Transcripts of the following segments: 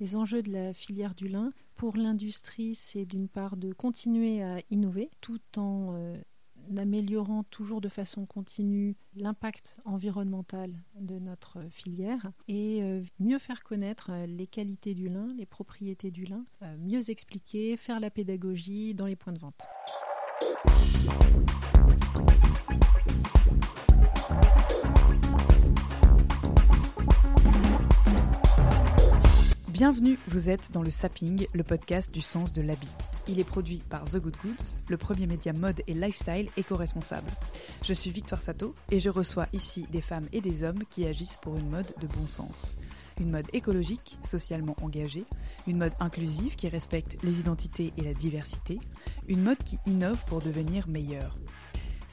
Les enjeux de la filière du lin pour l'industrie, c'est d'une part de continuer à innover tout en euh, améliorant toujours de façon continue l'impact environnemental de notre filière et euh, mieux faire connaître euh, les qualités du lin, les propriétés du lin, mieux expliquer, faire la pédagogie dans les points de vente. Bienvenue, vous êtes dans le Sapping, le podcast du sens de l'habit. Il est produit par The Good Goods, le premier média mode et lifestyle éco-responsable. Je suis Victoire Sato et je reçois ici des femmes et des hommes qui agissent pour une mode de bon sens. Une mode écologique, socialement engagée, une mode inclusive qui respecte les identités et la diversité, une mode qui innove pour devenir meilleure.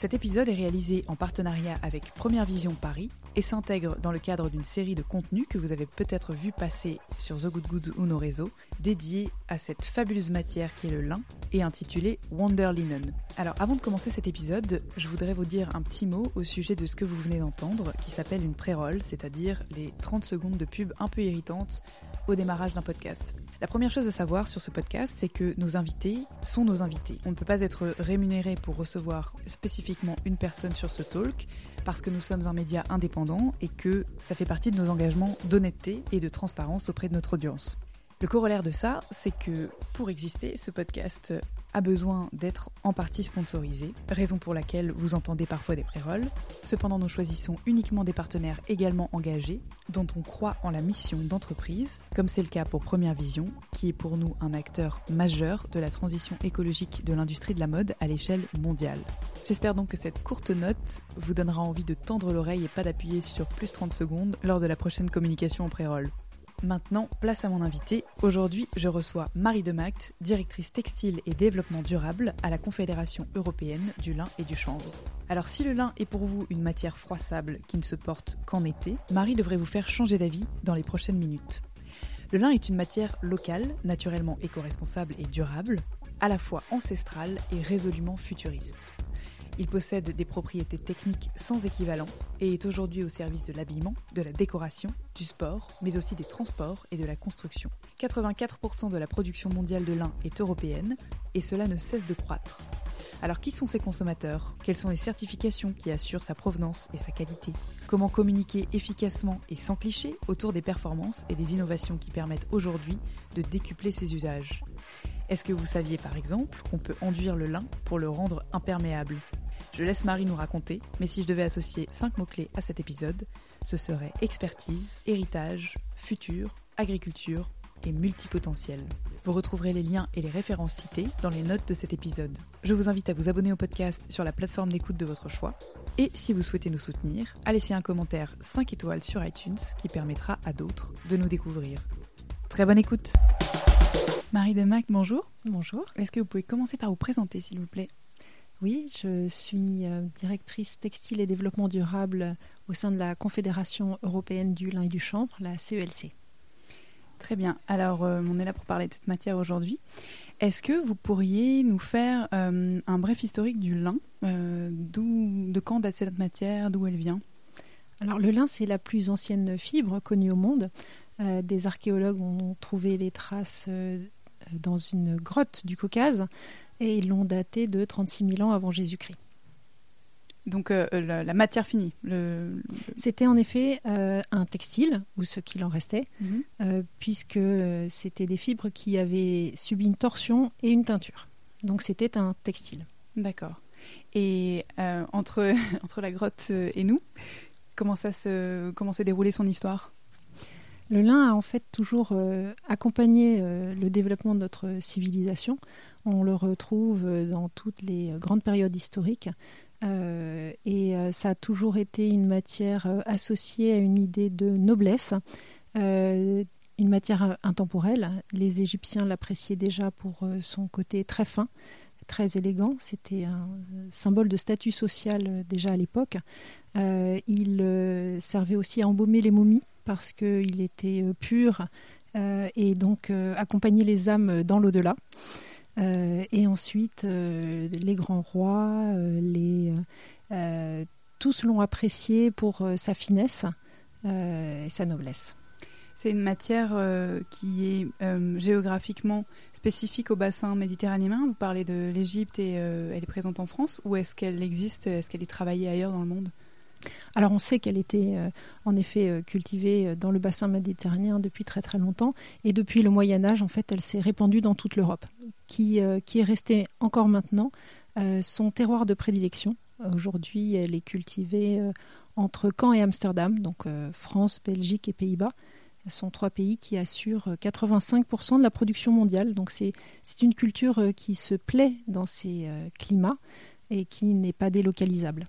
Cet épisode est réalisé en partenariat avec Première Vision Paris et s'intègre dans le cadre d'une série de contenus que vous avez peut-être vu passer sur The Good Goods ou nos réseaux, dédiés à cette fabuleuse matière qui est le lin et intitulé Wonder Linen. Alors avant de commencer cet épisode, je voudrais vous dire un petit mot au sujet de ce que vous venez d'entendre, qui s'appelle une pré-roll, c'est-à-dire les 30 secondes de pub un peu irritantes au démarrage d'un podcast. La première chose à savoir sur ce podcast, c'est que nos invités sont nos invités. On ne peut pas être rémunéré pour recevoir spécifiquement une personne sur ce talk, parce que nous sommes un média indépendant et que ça fait partie de nos engagements d'honnêteté et de transparence auprès de notre audience. Le corollaire de ça, c'est que pour exister, ce podcast a besoin d'être en partie sponsorisé, raison pour laquelle vous entendez parfois des pré-rolls. Cependant, nous choisissons uniquement des partenaires également engagés, dont on croit en la mission d'entreprise, comme c'est le cas pour Première Vision, qui est pour nous un acteur majeur de la transition écologique de l'industrie de la mode à l'échelle mondiale. J'espère donc que cette courte note vous donnera envie de tendre l'oreille et pas d'appuyer sur plus 30 secondes lors de la prochaine communication en pré-roll. Maintenant, place à mon invité. Aujourd'hui, je reçois Marie Demact, directrice textile et développement durable à la Confédération européenne du lin et du chanvre. Alors si le lin est pour vous une matière froissable qui ne se porte qu'en été, Marie devrait vous faire changer d'avis dans les prochaines minutes. Le lin est une matière locale, naturellement éco-responsable et durable, à la fois ancestrale et résolument futuriste. Il possède des propriétés techniques sans équivalent et est aujourd'hui au service de l'habillement, de la décoration, du sport, mais aussi des transports et de la construction. 84% de la production mondiale de lin est européenne et cela ne cesse de croître. Alors qui sont ces consommateurs? Quelles sont les certifications qui assurent sa provenance et sa qualité? Comment communiquer efficacement et sans cliché autour des performances et des innovations qui permettent aujourd'hui de décupler ses usages? Est-ce que vous saviez par exemple qu'on peut enduire le lin pour le rendre imperméable? Je laisse Marie nous raconter, mais si je devais associer 5 mots-clés à cet épisode, ce serait expertise, héritage, futur, agriculture et multipotentiel. Vous retrouverez les liens et les références citées dans les notes de cet épisode. Je vous invite à vous abonner au podcast sur la plateforme d'écoute de votre choix. Et si vous souhaitez nous soutenir, à laisser un commentaire 5 étoiles sur iTunes qui permettra à d'autres de nous découvrir. Très bonne écoute Marie Demac, bonjour. Bonjour. Est-ce que vous pouvez commencer par vous présenter s'il vous plaît? Oui, je suis euh, directrice textile et développement durable au sein de la Confédération européenne du lin et du chanvre, la E CELC. Très bien. Alors, euh, on est là pour parler de cette matière aujourd'hui. Est-ce que vous pourriez nous faire euh, un bref historique du lin? Euh, De quand date cette matière? D'où elle vient? Alors le lin, c'est la plus ancienne fibre connue au monde. Des archéologues ont trouvé les traces dans une grotte du Caucase et ils l'ont daté de 36 000 ans avant Jésus-Christ. Donc, euh, la, la matière finie. Le... le- C'était en effet euh, un textile, ou ce qu'il en restait, Mhm. euh, puisque euh, c'était des fibres qui avaient subi une torsion et une teinture. Donc c'était un textile. D'accord. Et euh, entre, entre la grotte euh, et nous, comment ça se, comment s'est déroulée son histoire? Le lin a en fait toujours euh, accompagné euh, le développement de notre civilisation. On le retrouve euh, dans toutes les grandes périodes historiques, et ça a toujours été une matière associée à une idée de noblesse, une matière intemporelle. Les Égyptiens l'appréciaient déjà pour son côté très fin, très élégant. C'était un symbole de statut social déjà à l'époque. il servait aussi à embaumer les momies parce qu'il était pur et donc accompagner les âmes dans l'au-delà. Euh, et ensuite, euh, les grands rois, euh, les, tous l'ont apprécié pour sa finesse et sa noblesse. C'est une matière qui est géographiquement spécifique au bassin méditerranéen. Vous parlez de l'Égypte et elle est présente en France ou est-ce qu'elle existe, est-ce qu'elle est travaillée ailleurs dans le monde? Alors on sait qu'elle était euh, en effet euh, cultivée euh, dans le bassin méditerranéen depuis très très longtemps et depuis le Moyen Âge en fait elle s'est répandue dans toute l'Europe qui, qui est restée encore maintenant son terroir de prédilection. Aujourd'hui elle est cultivée entre Caen et Amsterdam, donc France, Belgique et Pays-Bas. Ce sont trois pays qui assurent 85% de la production mondiale. Donc c'est une culture qui se plaît dans ces climats et qui n'est pas délocalisable.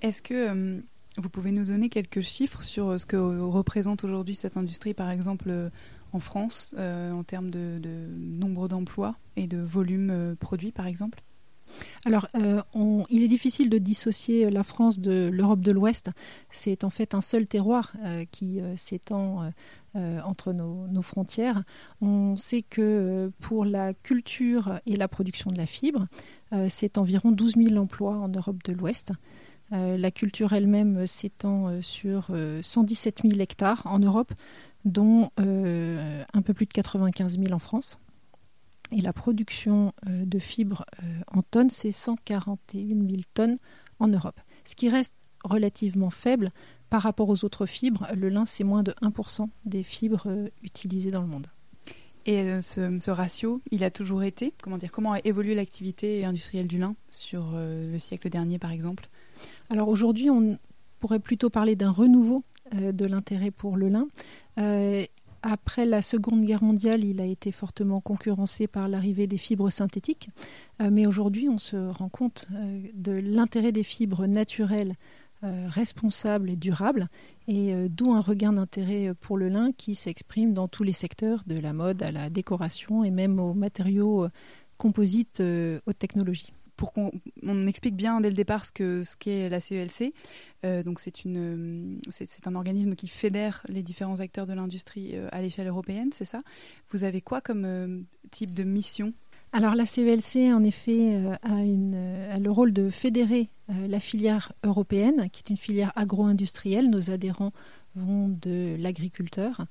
Est-ce que euh, vous pouvez nous donner quelques chiffres sur euh, ce que représente aujourd'hui cette industrie, par exemple euh, en France, en termes de, nombre d'emplois et de volume produit, par exemple? Alors, il est difficile de dissocier la France de l'Europe de l'Ouest. C'est en fait un seul terroir qui s'étend entre nos, nos, frontières. On sait que pour la culture et la production de la fibre, c'est environ 12 000 emplois en Europe de l'Ouest. Euh, la culture elle-même s'étend euh, sur 117 euh, 000 hectares en Europe, dont un peu plus de 95 000 en France. Et la production de fibres en tonnes, c'est 141 000 tonnes en Europe. Ce qui reste relativement faible par rapport aux autres fibres. Le lin, c'est moins de 1% des fibres utilisées dans le monde. Et ce, ce, ratio, il a toujours été? Comment dire Comment a évolué l'activité industrielle du lin sur le siècle dernier, par exemple? Alors aujourd'hui, on pourrait plutôt parler d'un renouveau euh, de l'intérêt pour le lin. Euh, après la Seconde Guerre mondiale, il a été fortement concurrencé par l'arrivée des fibres synthétiques. Euh, mais aujourd'hui, on se rend compte de l'intérêt des fibres naturelles responsables et durables, et d'où un regain d'intérêt pour le lin qui s'exprime dans tous les secteurs, de la mode à la décoration et même aux matériaux composites, aux technologies pour qu'on explique bien dès le départ ce qu'est la CELC. Euh, donc c'est un organisme qui fédère les différents acteurs de l'industrie euh, à l'échelle européenne, c'est ça? Vous avez quoi comme euh, type de mission? Alors la CELC, en effet, a, le rôle de fédérer la filière européenne, qui est une filière agro-industrielle. Nos adhérents vont de l'agriculteur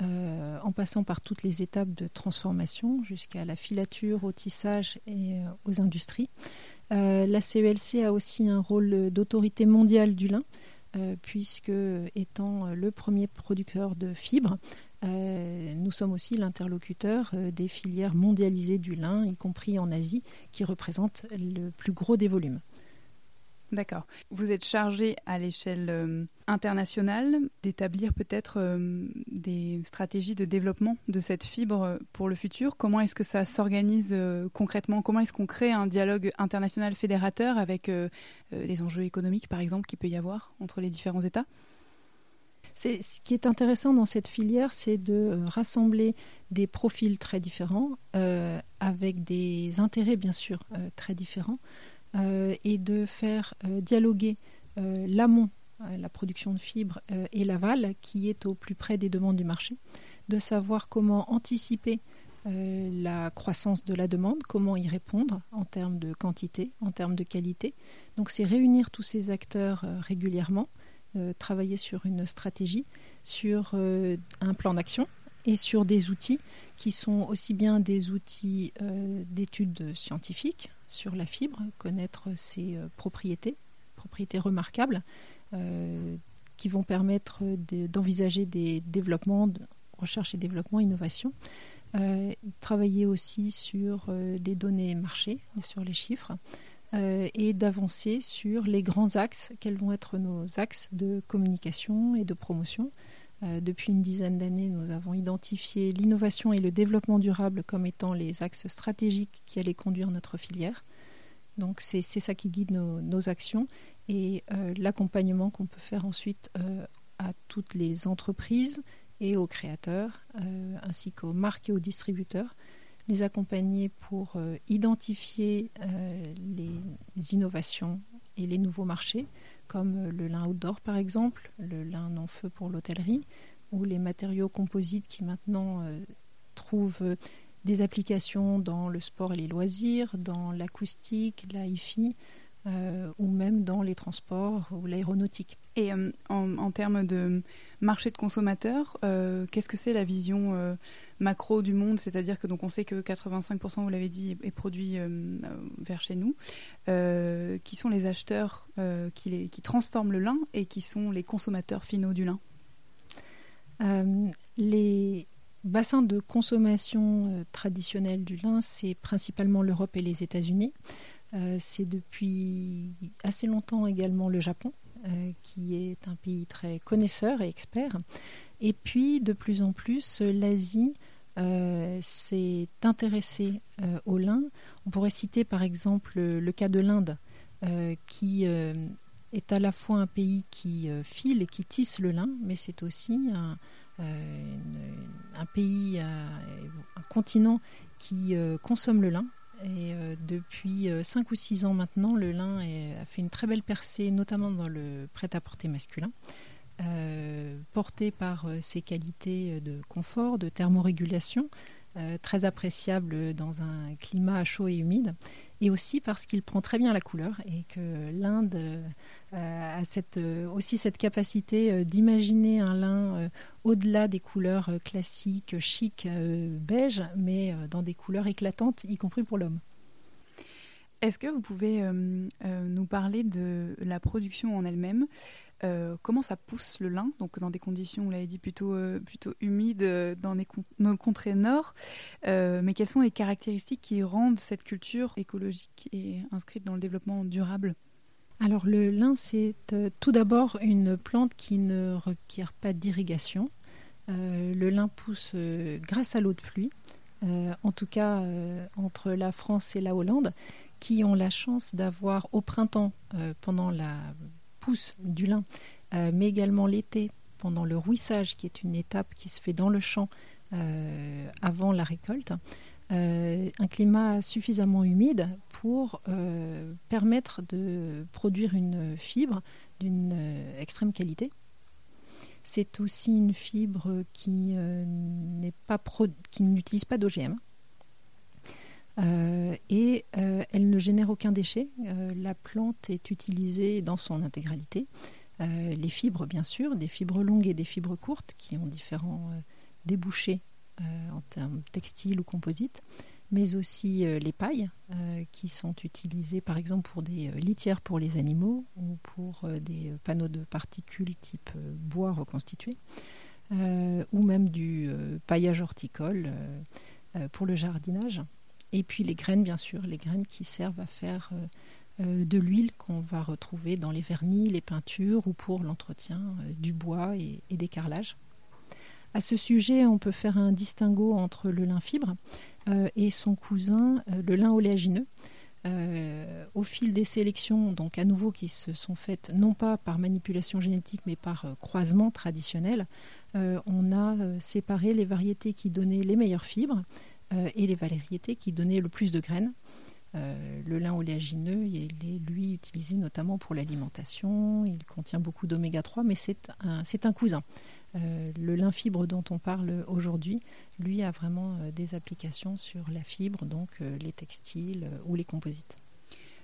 en passant par toutes les étapes de transformation jusqu'à la filature, au tissage et aux industries. Euh, la CELC a aussi un rôle d'autorité mondiale du lin, euh, puisque étant le premier producteur de fibres, euh, nous sommes aussi l'interlocuteur des filières mondialisées du lin, y compris en Asie, qui représentent le plus gros des volumes. D'accord. Vous êtes chargé à l'échelle euh, internationale d'établir peut-être euh, des stratégies de développement de cette fibre euh, pour le futur. Comment est-ce que ça s'organise concrètement? Comment est-ce qu'on crée un dialogue international fédérateur avec les enjeux économiques, par exemple, qu'il peut y avoir entre les différents États? Ce qui est intéressant dans cette filière, c'est de rassembler des profils très différents, avec des intérêts bien sûr très différents, euh, et de faire euh, dialoguer euh, l'amont, la production de fibres, et l'aval, qui est au plus près des demandes du marché, de savoir comment anticiper la croissance de la demande, comment y répondre en termes de quantité, en termes de qualité. Donc c'est réunir tous ces acteurs régulièrement, travailler sur une stratégie, sur un plan d'action et sur des outils qui sont aussi bien des outils d'études scientifiques, sur la fibre, connaître ses euh, propriétés, propriétés remarquables, euh, qui vont permettre d'envisager des développements, recherche et développement, innovation. Euh, travailler aussi sur des données marché, sur les chiffres, et d'avancer sur les grands axes, quels vont être nos axes de communication et de promotion. Depuis une dizaine d'années, nous avons identifié l'innovation et le développement durable comme étant les axes stratégiques qui allaient conduire notre filière. Donc c'est ça qui guide nos, actions et l'accompagnement qu'on peut faire ensuite à toutes les entreprises et aux créateurs, ainsi qu'aux marques et aux distributeurs, les accompagner pour identifier les innovations et les nouveaux marchés, comme le lin outdoor par exemple, le lin non-feu pour l'hôtellerie, ou les matériaux composites qui maintenant euh, trouvent euh, des applications dans le sport et les loisirs, dans l'acoustique, la hi-fi, euh, ou même dans les transports ou l'aéronautique. Et en, termes de marché de consommateurs, qu'est-ce que c'est la vision macro du monde? C'est-à-dire que donc on sait que 85%, vous l'avez dit, est, produit vers chez nous. qui sont les acheteurs qui, qui transforment le lin et qui sont les consommateurs finaux du lin? Euh, les bassins de consommation euh, traditionnels du lin, c'est principalement l'Europe et les États-Unis. Euh, c'est depuis assez longtemps également le Japon, qui est un pays très connaisseur et expert. Et puis, de plus en plus, l'Asie s'est intéressée au lin. On pourrait citer par exemple le cas de l'Inde, qui est à la fois un pays qui euh, file et qui tisse le lin, mais c'est aussi un, euh, pays, euh, un continent qui consomme le lin. Et depuis 5 ou 6 ans maintenant, le lin a fait une très belle percée, notamment dans le prêt-à-porter masculin. porté par ses qualités de confort, de thermorégulation, très appréciable dans un climat chaud et humide, et aussi parce qu'il prend très bien la couleur et que l'Inde euh, a cette, euh, aussi cette capacité euh, d'imaginer un lin au-delà des couleurs classiques, chic, beige, mais dans des couleurs éclatantes, y compris pour l'homme. Est-ce que vous pouvez nous parler de la production en elle-même? Comment ça pousse le lin, donc dans des conditions, vous l'avez dit, plutôt, plutôt humides dans les nos contrées nord, mais quelles sont les caractéristiques qui rendent cette culture écologique et inscrite dans le développement durable? Alors le lin, c'est euh, tout d'abord une plante qui ne requiert pas d'irrigation. Euh, le lin pousse euh, grâce à l'eau de pluie, en tout cas entre la France et la Hollande, qui ont la chance d'avoir au printemps, pendant la pousse du lin, mais également l'été, pendant le rouissage, qui est une étape qui se fait dans le champ avant la récolte, euh, un climat suffisamment humide pour euh, permettre de produire une fibre d'une euh, extrême qualité. C'est aussi une fibre qui n'utilise pas d'OGM. Et elle ne génère aucun déchet. la plante est utilisée dans son intégralité. les fibres, bien sûr, des fibres longues et des fibres courtes qui ont différents débouchés euh, en termes textiles ou composites, mais aussi euh, les pailles euh, qui sont utilisées par exemple pour des litières pour les animaux ou pour des panneaux de particules type bois reconstitué, ou même du paillage horticole pour le jardinage. Et puis les graines, bien sûr, les graines qui servent à faire de l'huile qu'on va retrouver dans les vernis, les peintures ou pour l'entretien du bois et des carrelages. À ce sujet, on peut faire un distinguo entre le lin fibre euh, et son cousin, euh, le lin oléagineux. Euh, au fil des sélections, donc à nouveau qui se sont faites non pas par manipulation génétique mais par croisement traditionnel, on a séparé les variétés qui donnaient les meilleures fibres et les variétés qui donnaient le plus de graines. le lin oléagineux, il est lui utilisé notamment pour l'alimentation, il contient beaucoup d'oméga 3, mais c'est un, un cousin. Euh, le lin fibre dont on parle aujourd'hui, lui a vraiment euh, des applications sur la fibre, donc euh, les textiles ou les composites.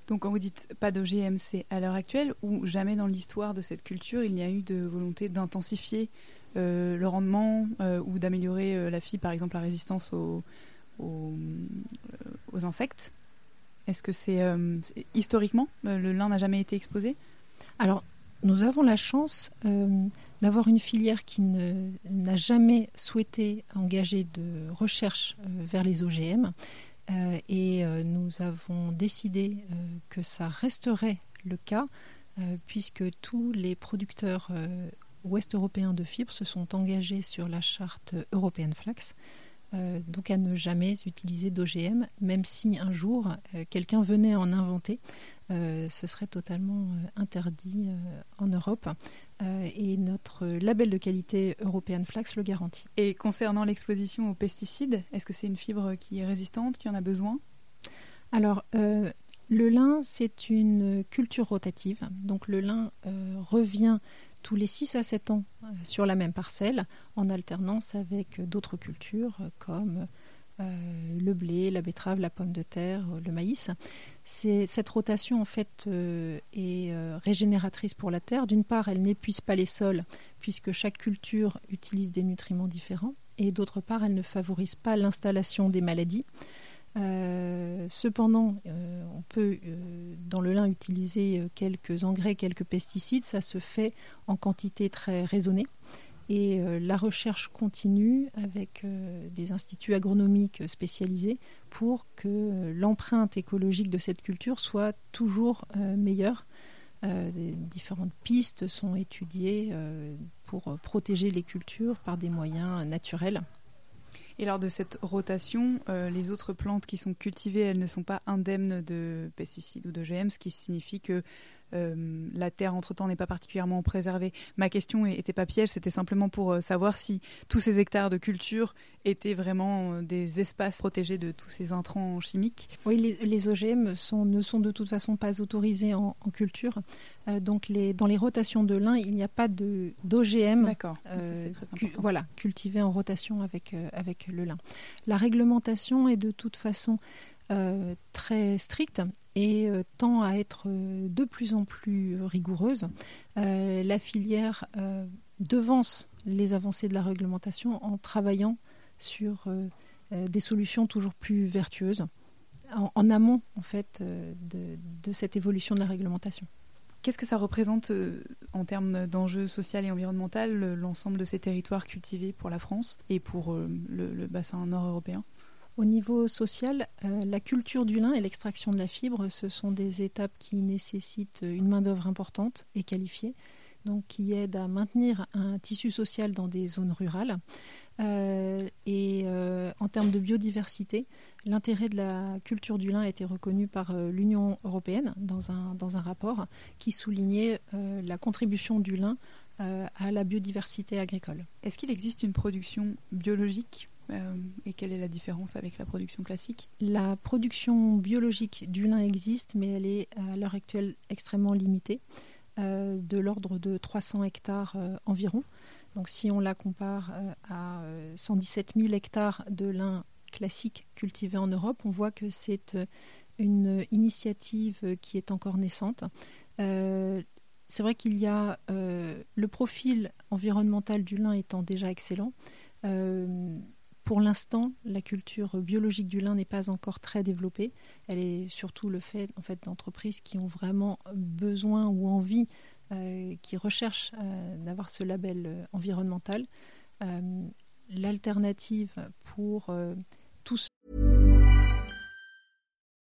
Donc quand vous dites pas d'OGM, c'est à l'heure actuelle ou jamais dans l'histoire de cette culture il n'y a eu de volonté d'intensifier le rendement ou d'améliorer la fibre, par exemple la résistance aux, aux, insectes Est-ce que c'est historiquement le lin n'a jamais été exposé? Alors nous avons la chance d'avoir une filière qui n'a jamais souhaité engager de recherche euh, vers les OGM. Euh, et euh, nous avons décidé que ça resterait le cas, puisque tous les producteurs ouest européens de fibres se sont engagés sur la charte européenne Flax. Donc à ne jamais utiliser d'OGM, même si un jour quelqu'un venait en inventer, ce serait totalement interdit en Europe. et notre label de qualité European Flax le garantit. Et concernant l'exposition aux pesticides, est-ce que c'est une fibre qui est résistante, qui en a besoin? Alors, le lin, c'est une culture rotative. Donc le lin euh, revient tous les 6 à 7 ans euh, sur la même parcelle, en alternance avec d'autres cultures comme euh, le blé, la betterave, la pomme de terre, le maïs. Cette rotation en fait est régénératrice pour la terre. D'une part, elle n'épuise pas les sols puisque chaque culture utilise des nutriments différents, et d'autre part, elle ne favorise pas l'installation des maladies. Euh, cependant, euh, on peut euh, dans le lin utiliser quelques engrais, quelques pesticides. Ça se fait en quantité très raisonnée. Et la recherche continue avec des instituts agronomiques spécialisés pour que l'empreinte écologique de cette culture soit toujours meilleure. Différentes pistes sont étudiées pour protéger les cultures par des moyens naturels. Et lors de cette rotation, euh, les autres plantes qui sont cultivées, elles ne sont pas indemnes de pesticides ou de GM, ce qui signifie que euh, la terre entre-temps n'est pas particulièrement préservée. Ma question n'était pas piège, c'était simplement pour euh, savoir si tous ces hectares de culture étaient vraiment euh, des espaces protégés de tous ces intrants chimiques. Oui, les, OGM sont, ne sont de toute façon pas autorisés en, culture. donc les, dans les rotations de lin, il n'y a pas d'OGM D'accord, c'est très important. voilà, cultivé en rotation avec, avec le lin. La réglementation est de toute façon euh, très stricte et euh, tend à être euh, de plus en plus rigoureuse. la filière devance les avancées de la réglementation en travaillant sur des solutions toujours plus vertueuses en, amont en fait de, cette évolution de la réglementation. Qu'est-ce que ça représente en termes d'enjeux sociaux et environnementaux, l'ensemble de ces territoires cultivés pour la France et pour le bassin nord européen? Au niveau social, euh, la culture du lin et l'extraction de la fibre, ce sont des étapes qui nécessitent une main-d'œuvre importante et qualifiée, donc qui aident à maintenir un tissu social dans des zones rurales. Euh, et euh, en termes de biodiversité, l'intérêt de la culture du lin a été reconnu par l'Union européenne dans un, rapport qui soulignait la contribution du lin à la biodiversité agricole. Est-ce qu'il existe une production biologique et quelle est la différence avec la production classique La production biologique du lin existe, mais elle est à l'heure actuelle extrêmement limitée, euh, de l'ordre de 300 hectares euh, environ. Donc si on la compare à 117 000 hectares de lin classique cultivé en Europe, on voit que c'est une initiative qui est encore naissante. c'est vrai qu'il y a le profil environnemental du lin étant déjà excellent. Pour l'instant, la culture biologique du lin n'est pas encore très développée. Elle est surtout le fait, en fait d'entreprises qui ont vraiment besoin ou envie, euh, qui recherchent euh, d'avoir ce label euh, environnemental. L'alternative pour tous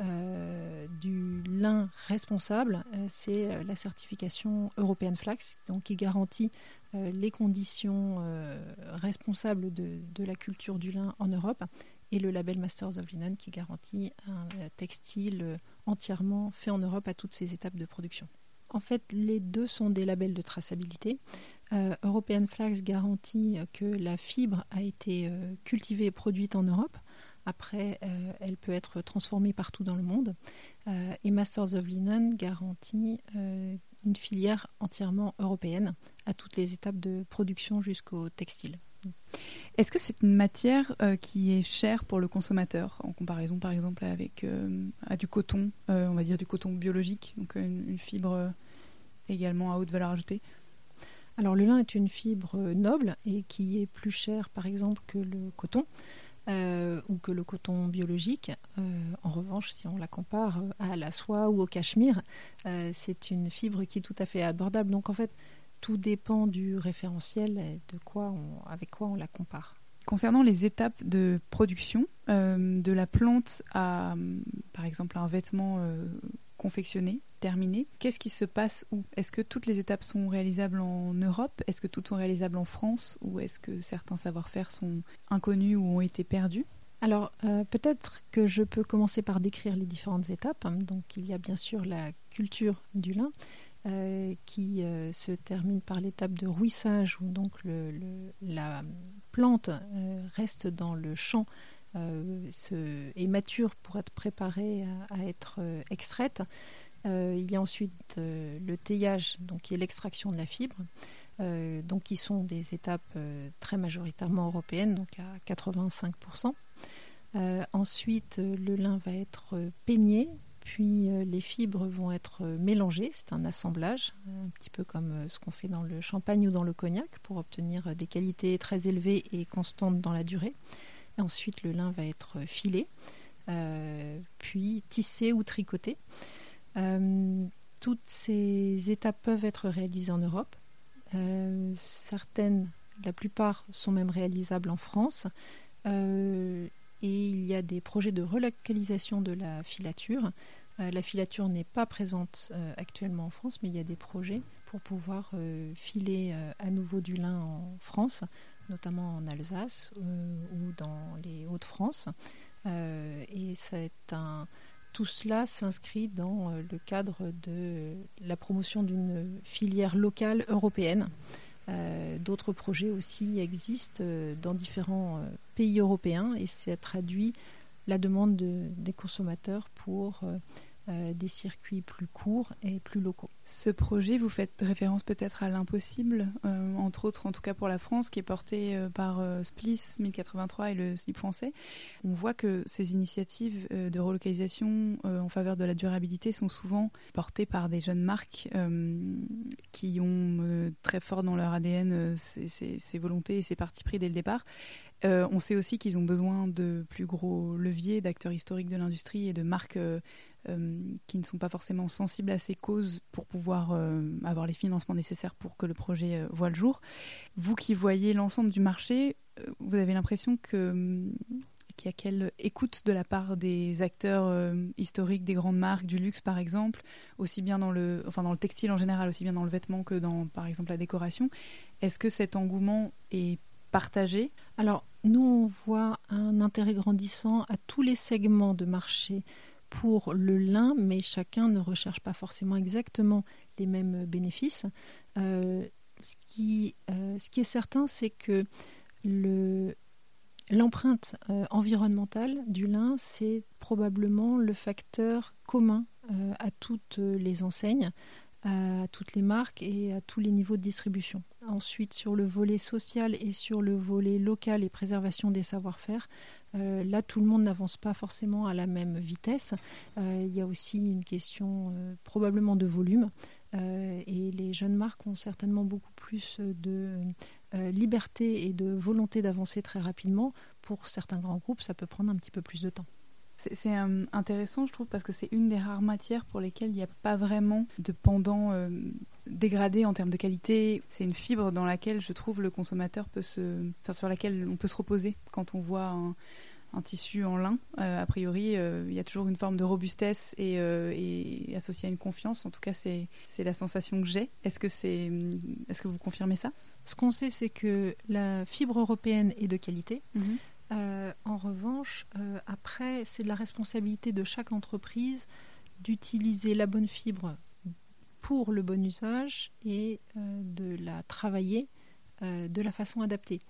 Euh, du lin responsable, euh, c'est euh, la certification European Flax, donc qui garantit les conditions responsables de, la culture du lin en Europe, et le label Masters of Linen qui garantit un textile entièrement fait en Europe à toutes ses étapes de production. En fait, les deux sont des labels de traçabilité. European Flax garantit que la fibre a été cultivée et produite en Europe. Après, euh, elle peut être transformée partout dans le monde. Euh, et Masters of Linen garantit euh, une filière entièrement européenne à toutes les étapes de production jusqu'au textile. Est-ce que c'est une matière qui est chère pour le consommateur en comparaison par exemple avec à du coton, on va dire du coton biologique, donc une, fibre également à haute valeur ajoutée? Alors le lin est une fibre noble et qui est plus chère par exemple que le coton. Euh, ou que le coton biologique. Euh, en revanche, si on la compare à la soie ou au cachemire, euh, c'est une fibre qui est tout à fait abordable. Donc en fait, tout dépend du référentiel et de quoi avec quoi on la compare. Concernant les étapes de production, de la plante à, par exemple, un vêtement confectionné, terminé. Qu'est-ce qui se passe où? Est-ce que toutes les étapes sont réalisables en Europe? Est-ce que toutes sont réalisables en France? Ou est-ce que certains savoir-faire sont inconnus ou ont été perdus? Alors, euh, peut-être que je peux commencer par décrire les différentes étapes. Donc, il y a bien sûr la culture du lin, euh, qui euh, se termine par l'étape de rouissage, où donc la plante reste dans le champ euh, est mature pour être préparée à, être extraite. Euh, il y a ensuite le teillage, donc est l'extraction de la fibre. donc qui sont des étapes très majoritairement européennes, donc à 85%. ensuite, le lin va être peigné, puis les fibres vont être mélangées. C'est un assemblage, un petit peu comme ce qu'on fait dans le champagne ou dans le cognac, pour obtenir des qualités très élevées et constantes dans la durée. Ensuite, le lin va être filé, euh, puis tissé ou tricoté. Euh, toutes ces étapes peuvent être réalisées en Europe. Euh, certaines, la plupart, sont même réalisables en France. et il y a des projets de relocalisation de la filature. la filature n'est pas présente actuellement en France, mais il y a des projets pour pouvoir filer à nouveau du lin en France notamment en Alsace euh, ou dans les Hauts-de-France. Euh, et un, tout cela s'inscrit dans euh, le cadre de la promotion d'une filière locale européenne. D'autres projets aussi existent dans différents pays européens et c'est traduit la demande des consommateurs pour euh, des circuits plus courts et plus locaux. Ce projet, vous faites référence peut-être à l'impossible, euh, entre autres en tout cas pour la France, qui est porté euh, par Splis 1083 et le slip français. On voit que ces initiatives de relocalisation en faveur de la durabilité sont souvent portées par des jeunes marques qui ont très fort dans leur ADN ces, volontés et ces partis pris dès le départ. on sait aussi qu'ils ont besoin de plus gros leviers, d'acteurs historiques de l'industrie et de marques qui ne sont pas forcément sensibles à ces causes pour pouvoir euh, avoir les financements nécessaires pour que le projet euh, voit le jour. Vous qui voyez l'ensemble du marché, vous avez l'impression qu'il y a quelle écoute de la part des acteurs historiques des grandes marques du luxe par exemple, aussi bien dans le enfin dans le textile en général, aussi bien dans le vêtement que dans par exemple la décoration. Est-ce que cet engouement est partagé? Alors, nous on voit un intérêt grandissant à tous les segments de marché pour le lin, mais chacun ne recherche pas forcément exactement les mêmes bénéfices. Euh, ce, qui, euh, ce, qui, est certain, c'est que l'empreinte euh, environnementale du lin, c'est probablement le facteur commun à toutes les enseignes, à toutes les marques et à tous les niveaux de distribution. Ensuite, sur le volet social et sur le volet local et préservation des savoir-faire, euh, là, tout le monde n'avance pas forcément à la même vitesse. Euh, il y a aussi une question euh, probablement de volume. et les jeunes marques ont certainement beaucoup plus de liberté et de volonté d'avancer très rapidement. Pour certains grands groupes, ça peut prendre un petit peu plus de temps. C'est intéressant, je trouve, parce que c'est une des rares matières pour lesquelles il n'y a pas vraiment de pendant dégradé en termes de qualité. C'est une fibre dans laquelle je trouve le consommateur peut se, enfin, sur laquelle on peut se reposer quand on voit un, un tissu en lin. Euh, a priori, euh, il y a toujours une forme de robustesse et, euh, et associée à une confiance. En tout cas, c'est la sensation que j'ai. Est-ce que, c'est, est-ce que vous confirmez ça? Ce qu'on sait, c'est que la fibre européenne est de qualité. Mhm. en revanche, après, c'est de la responsabilité de chaque entreprise d'utiliser la bonne fibre pour le bon usage et de la travailler de la façon adaptée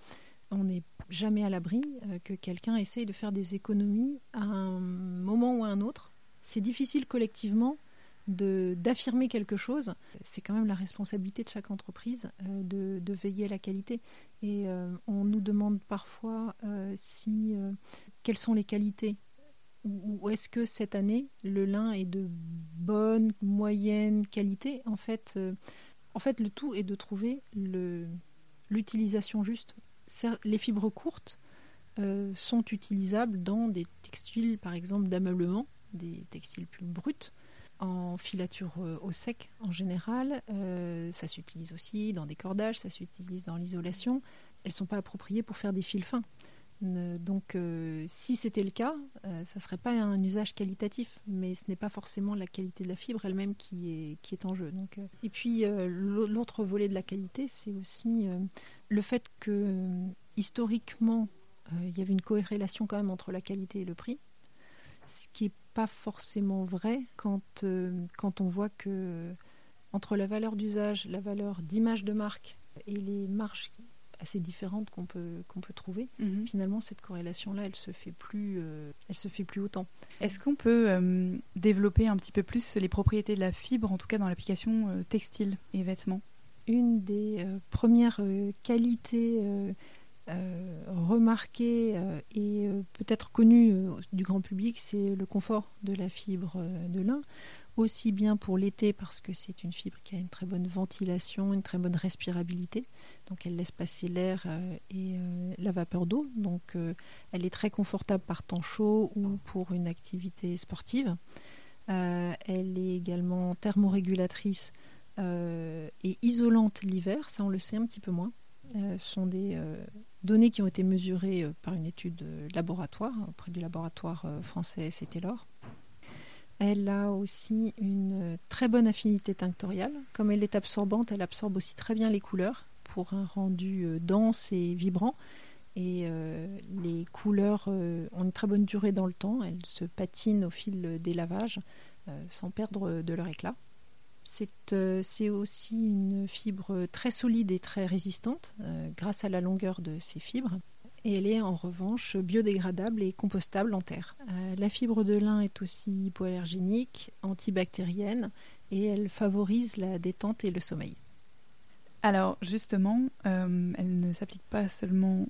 on n'est jamais à l'abri euh, que quelqu'un essaye de faire des économies à un moment ou à un autre. C'est difficile collectivement d'affirmer quelque chose. C'est quand même la responsabilité de chaque entreprise euh, de, veiller à la qualité. Et euh, on nous demande parfois si quelles sont les qualités ou est-ce que cette année le lin est de bonne, moyenne qualité? En fait, En fait, le tout est de trouver l'utilisation juste. Les fibres courtes euh, sont utilisables dans des textiles, par exemple, d'ameublement, des textiles plus bruts, en filature euh, au sec en général. Euh, ça s'utilise aussi dans des cordages, ça s'utilise dans l'isolation. Elles ne sont pas appropriées pour faire des fils fins. Donc, si c'était le cas, ça ne serait pas un usage qualitatif, mais ce n'est pas forcément la qualité de la fibre elle-même qui est, en jeu. Donc, et puis, l'autre volet de la qualité, c'est aussi le fait que, historiquement, il y avait une corrélation quand même entre la qualité et le prix, ce qui n'est pas forcément vrai quand, quand on voit que entre la valeur d'usage, la valeur d'image de marque et les marges assez différentes qu'on peut, qu'on peut trouver, mhm. finalement cette corrélation-là, elle se fait plus, elle se fait plus autant. Est-ce qu'on peut développer un petit peu plus les propriétés de la fibre, en tout cas dans l'application textile et vêtements? Une des premières qualités euh, remarqué euh, et euh, peut-être connu du grand public, c'est le confort de la fibre de lin, aussi bien pour l'été parce que c'est une fibre qui a une très bonne ventilation, une très bonne respirabilité, donc elle laisse passer l'air et la vapeur d'eau, donc elle est très confortable par temps chaud ou pour une activité sportive. elle est également thermorégulatrice et isolante l'hiver, ça on le sait un petit peu moins. sont des données qui ont été mesurées euh, par une étude laboratoire auprès du laboratoire euh, français CT-LOR. Elle a aussi une très bonne affinité tinctoriale. Comme elle est absorbante, elle absorbe aussi très bien les couleurs pour un rendu euh, dense et vibrant. Et les couleurs ont une très bonne durée dans le temps. Elles se patinent au fil des lavages sans perdre de leur éclat. Euh, c'est aussi une fibre très solide et très résistante euh, grâce à la longueur de ses fibres. Et elle est en revanche biodégradable et compostable en terre. Euh, la fibre de lin est aussi hypoallergénique, antibactérienne et elle favorise la détente et le sommeil. Alors justement, elle ne s'applique pas seulement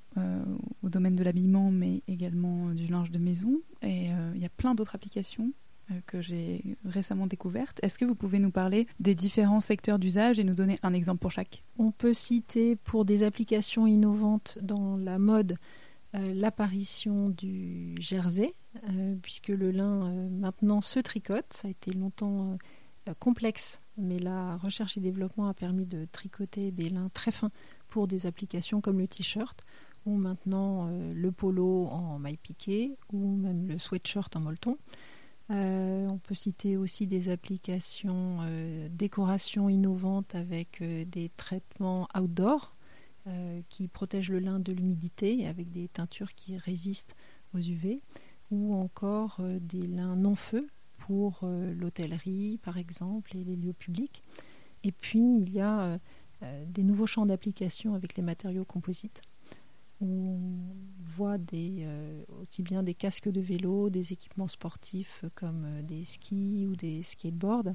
au domaine de l'habillement, mais également du linge de maison. Et il y a plein d'autres applications euh, que j'ai récemment découverte. Est-ce que vous pouvez nous parler des différents secteurs d'usage et nous donner un exemple pour chaque? On peut citer pour des applications innovantes dans la mode euh, l'apparition du jersey, euh, puisque le lin maintenant se tricote. Ça a été longtemps complexe, mais la recherche et développement a permis de tricoter des lins très fins pour des applications comme le t-shirt ou maintenant le polo en maille piquée ou même le sweatshirt en molleton. Euh, on peut citer aussi des applications euh, décoration innovantes avec euh, des traitements outdoor qui protègent le lin de l'humidité avec des teintures qui résistent aux UV ou encore des lins non-feu pour l'hôtellerie par exemple et les lieux publics. Et puis il y a des nouveaux champs d'application avec les matériaux composites on voit euh, aussi bien des casques de vélo, des équipements sportifs comme euh, des skis ou des skateboards,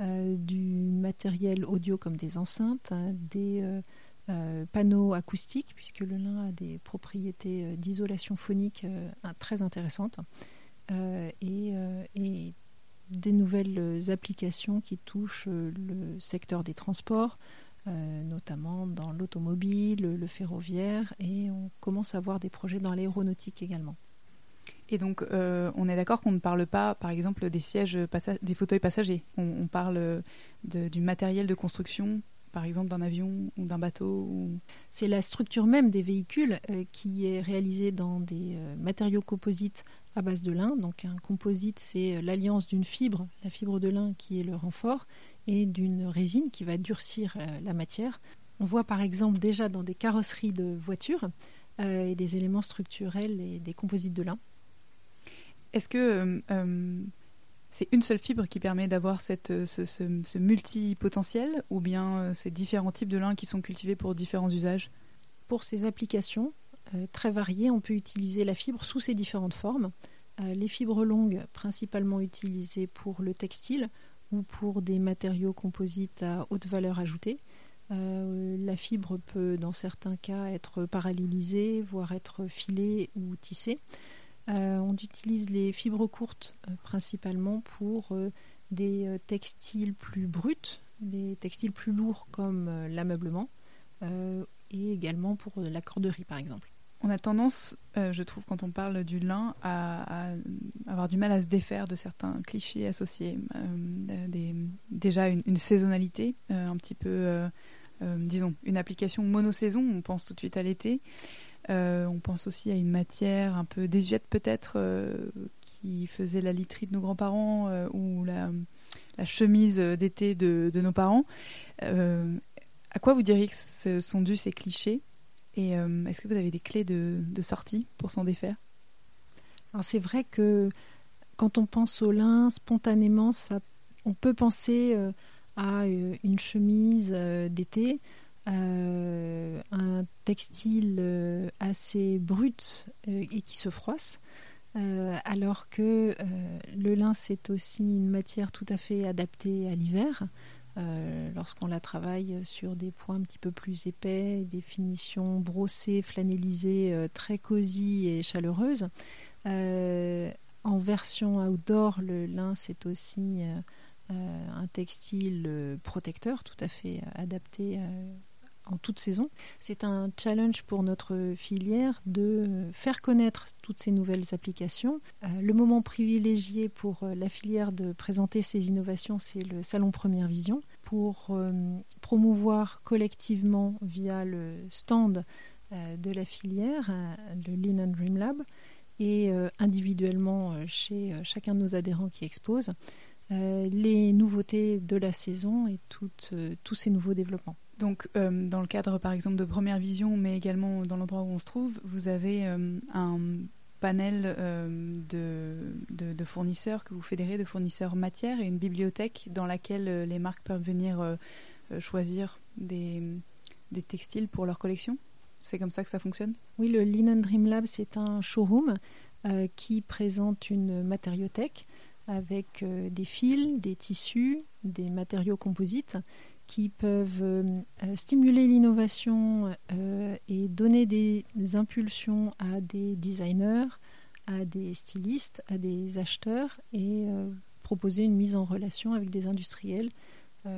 euh, du matériel audio comme des enceintes, hein, des panneaux acoustiques, puisque le lin a des propriétés d'isolation phonique très intéressantes, et, des nouvelles applications qui touchent le secteur des transports, euh, notamment dans l'automobile, le, ferroviaire, et on commence à voir des projets dans l'aéronautique également. Et donc, euh, on est d'accord qu'on ne parle pas, par exemple, des sièges, des fauteuils passagers. On, parle du matériel de construction, par exemple, d'un avion ou d'un bateau. C'est la structure même des véhicules euh, qui est réalisée dans des matériaux composites à base de lin. Donc, un composite, c'est l'alliance d'une fibre, la fibre de lin qui est le renfort, et d'une résine qui va durcir euh, la matière. On voit par exemple déjà dans des carrosseries de voitures euh, et des éléments structurels et des composites de lin. Est-ce que euh, c'est une seule fibre qui permet d'avoir ce, ce, ce multipotentiel ou bien c'est différents types de lin qui sont cultivés pour différents usages? Pour ces applications très variées, on peut utiliser la fibre sous ses différentes formes. les fibres longues, principalement utilisées pour le textile, ou pour des matériaux composites à haute valeur ajoutée. Euh, la fibre peut, dans certains cas, être parallélisée, voire être filée ou tissée. Euh, on utilise les fibres courtes euh, principalement pour des textiles plus bruts, des textiles plus lourds comme l'ameublement et également pour la corderie par exemple. On a tendance, je trouve, quand on parle du lin, à, avoir du mal à se défaire de certains clichés associés. déjà une, saisonnalité, un petit peu, disons, une application monosaison, on pense tout de suite à l'été. Euh, on pense aussi à une matière un peu désuète peut-être euh, qui faisait la literie de nos grands-parents euh, ou la, chemise d'été de, nos parents. à quoi vous diriez que ce sont dus ces clichés? Et est-ce que vous avez des clés de, sortie pour s'en défaire? C'est vrai que quand on pense au lin, spontanément, ça, on peut penser à une chemise d'été euh, un textile euh, assez brut euh, et qui se froisse. alors que le lin, c'est aussi une matière tout à fait adaptée à l'hiver. Lorsqu'on la travaille sur des points un petit peu plus épais, des finitions brossées, flanellisées, très cosy et chaleureuses. en version outdoor, le lin, c'est aussi un textile protecteur tout à fait adapté en toute saison. C'est un challenge pour notre filière de faire connaître toutes ces nouvelles applications. Euh, le moment privilégié pour euh, la filière de présenter ces innovations, c'est le salon Première Vision pour euh, promouvoir collectivement via le stand de la filière, le Lean and Dream Lab, et individuellement chez chacun de nos adhérents qui exposent les nouveautés de la saison et tous ces nouveaux développements. Donc, euh, dans le cadre, par exemple, de Première Vision, mais également dans l'endroit où on se trouve, vous avez euh, un panel euh, de, fournisseurs que vous fédérez, de fournisseurs matières, et une bibliothèque dans laquelle les marques peuvent venir choisir des, des textiles pour leur collection. C'est comme ça que ça fonctionne? Oui, le Linen Dream Lab, c'est un showroom qui présente une matériothèque avec des fils, des tissus, des matériaux composites qui peuvent euh, stimuler l'innovation euh, et donner des, impulsions à des designers, à des stylistes, à des acheteurs et euh, proposer une mise en relation avec des industriels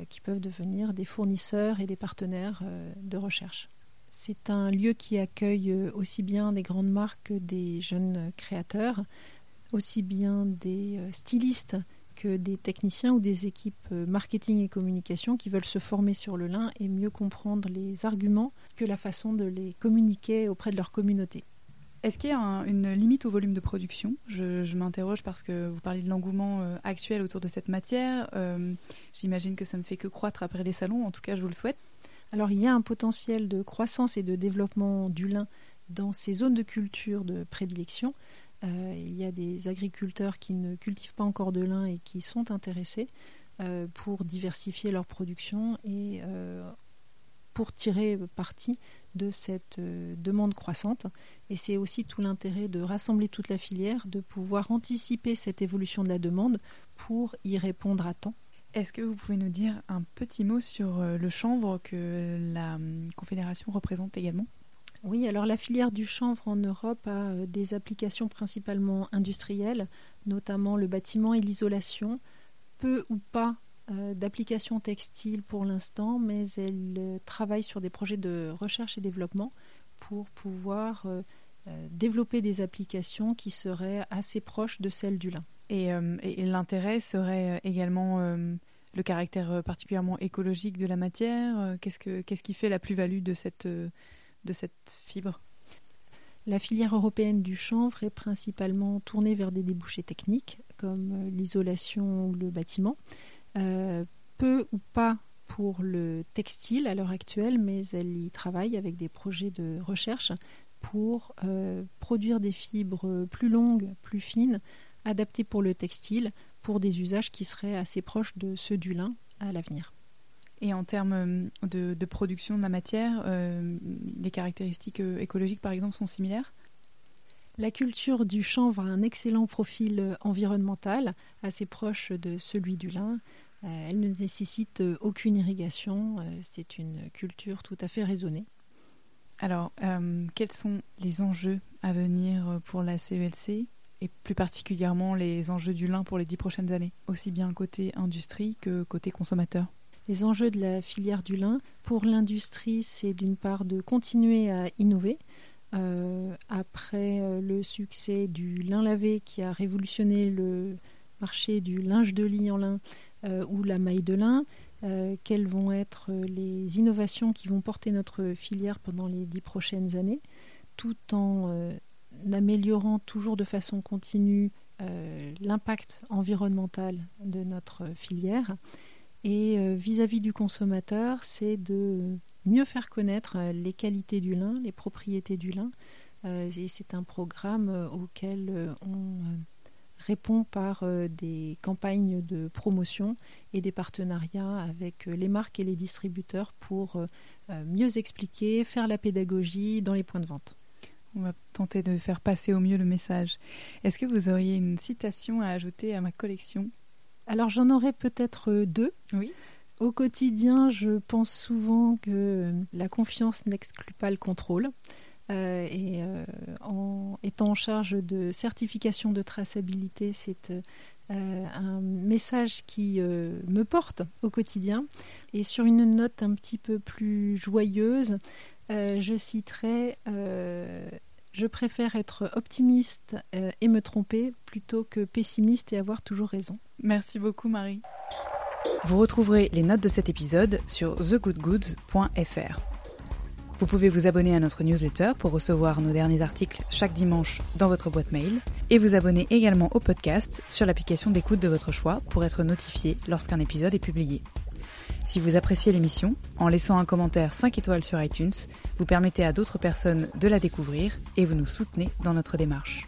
qui peuvent devenir des fournisseurs et des partenaires de recherche. C'est un lieu qui accueille aussi bien des grandes marques que des jeunes créateurs, aussi bien des stylistes que des techniciens ou des équipes euh, marketing et communication qui veulent se former sur le lin et mieux comprendre les arguments que la façon de les communiquer auprès de leur communauté. Est-ce qu'il y a une limite au volume de production? Je, m'interroge parce que vous parlez de l'engouement euh, actuel autour de cette matière. Euh, j'imagine que ça ne fait que croître après les salons, en tout cas je vous le souhaite. Alors il y a un potentiel de croissance et de développement du lin dans ces zones de culture de prédilection. Euh, il y a des agriculteurs qui ne cultivent pas encore de lin et qui sont intéressés euh, pour diversifier leur production et euh, pour tirer parti de cette demande croissante. Et c'est aussi tout l'intérêt de rassembler toute la filière, de pouvoir anticiper cette évolution de la demande pour y répondre à temps. Est-ce que vous pouvez nous dire un petit mot sur le chanvre que la hum, Confédération représente également? Oui, alors la filière du chanvre en Europe a euh, des applications principalement industrielles, notamment le bâtiment et l'isolation, peu ou pas euh, d'applications textiles pour l'instant, mais elle euh, travaille sur des projets de recherche et développement pour pouvoir développer des applications qui seraient assez proches de celles du lin. Et, l'intérêt serait également le caractère particulièrement écologique de la matière. Qu'est-ce qui fait la plus-value de cette de cette fibre La filière européenne du chanvre est principalement tournée vers des débouchés techniques comme euh, l'isolation ou le bâtiment. Euh, peu ou pas pour le textile à l'heure actuelle, mais elle y travaille avec des projets de recherche pour euh, produire des fibres plus longues, plus fines, adaptées pour le textile, pour des usages qui seraient assez proches de ceux du lin à l'avenir. Et en termes euh, de, production de la matière, euh, les caractéristiques euh, écologiques, par exemple, sont similaires? La culture du chanvre a un excellent profil environnemental, assez proche de celui du lin. Elle ne nécessite aucune irrigation. C'est une culture tout à fait raisonnée. Alors, quels sont les enjeux à venir pour la CELC et plus particulièrement les enjeux du lin pour les dix prochaines années, aussi bien côté industrie que côté consommateur? Les enjeux de la filière du lin pour l'industrie, c'est d'une part de continuer à innover. Euh, après euh, le succès du lin lavé qui a révolutionné le marché du linge de lit en lin euh, ou la maille de lin, quelles vont être les innovations qui vont porter notre filière pendant les dix prochaines années, tout en améliorant toujours de façon continue l'impact environnemental de notre filière. Et euh, vis-à-vis du consommateur, c'est de mieux faire connaître euh, les qualités du lin, les propriétés du lin. Euh, et c'est un programme auquel on répond par des campagnes de promotion et des partenariats avec les marques et les distributeurs pour mieux expliquer, faire la pédagogie dans les points de vente. On va tenter de faire passer au mieux le message. Est-ce que vous auriez une citation à ajouter à ma collection? Alors j'en aurais peut-être euh, deux. Oui. Au quotidien, je pense souvent que la confiance n'exclut pas le contrôle. Euh, et euh, en étant en charge de certification de traçabilité, c'est un message qui me porte au quotidien. Et sur une note un petit peu plus joyeuse, je citerai je préfère être optimiste euh, et me tromper plutôt que pessimiste et avoir toujours raison. Merci beaucoup Marie. Vous retrouverez les notes de cet épisode sur thegoodgoods.fr. Vous pouvez vous abonner à notre newsletter pour recevoir nos derniers articles chaque dimanche dans votre boîte mail et vous abonner également au podcast sur l'application d'écoute de votre choix pour être notifié lorsqu'un épisode est publié. Si vous appréciez l'émission, en laissant un commentaire 5 étoiles sur iTunes, vous permettez à d'autres personnes de la découvrir et vous nous soutenez dans notre démarche.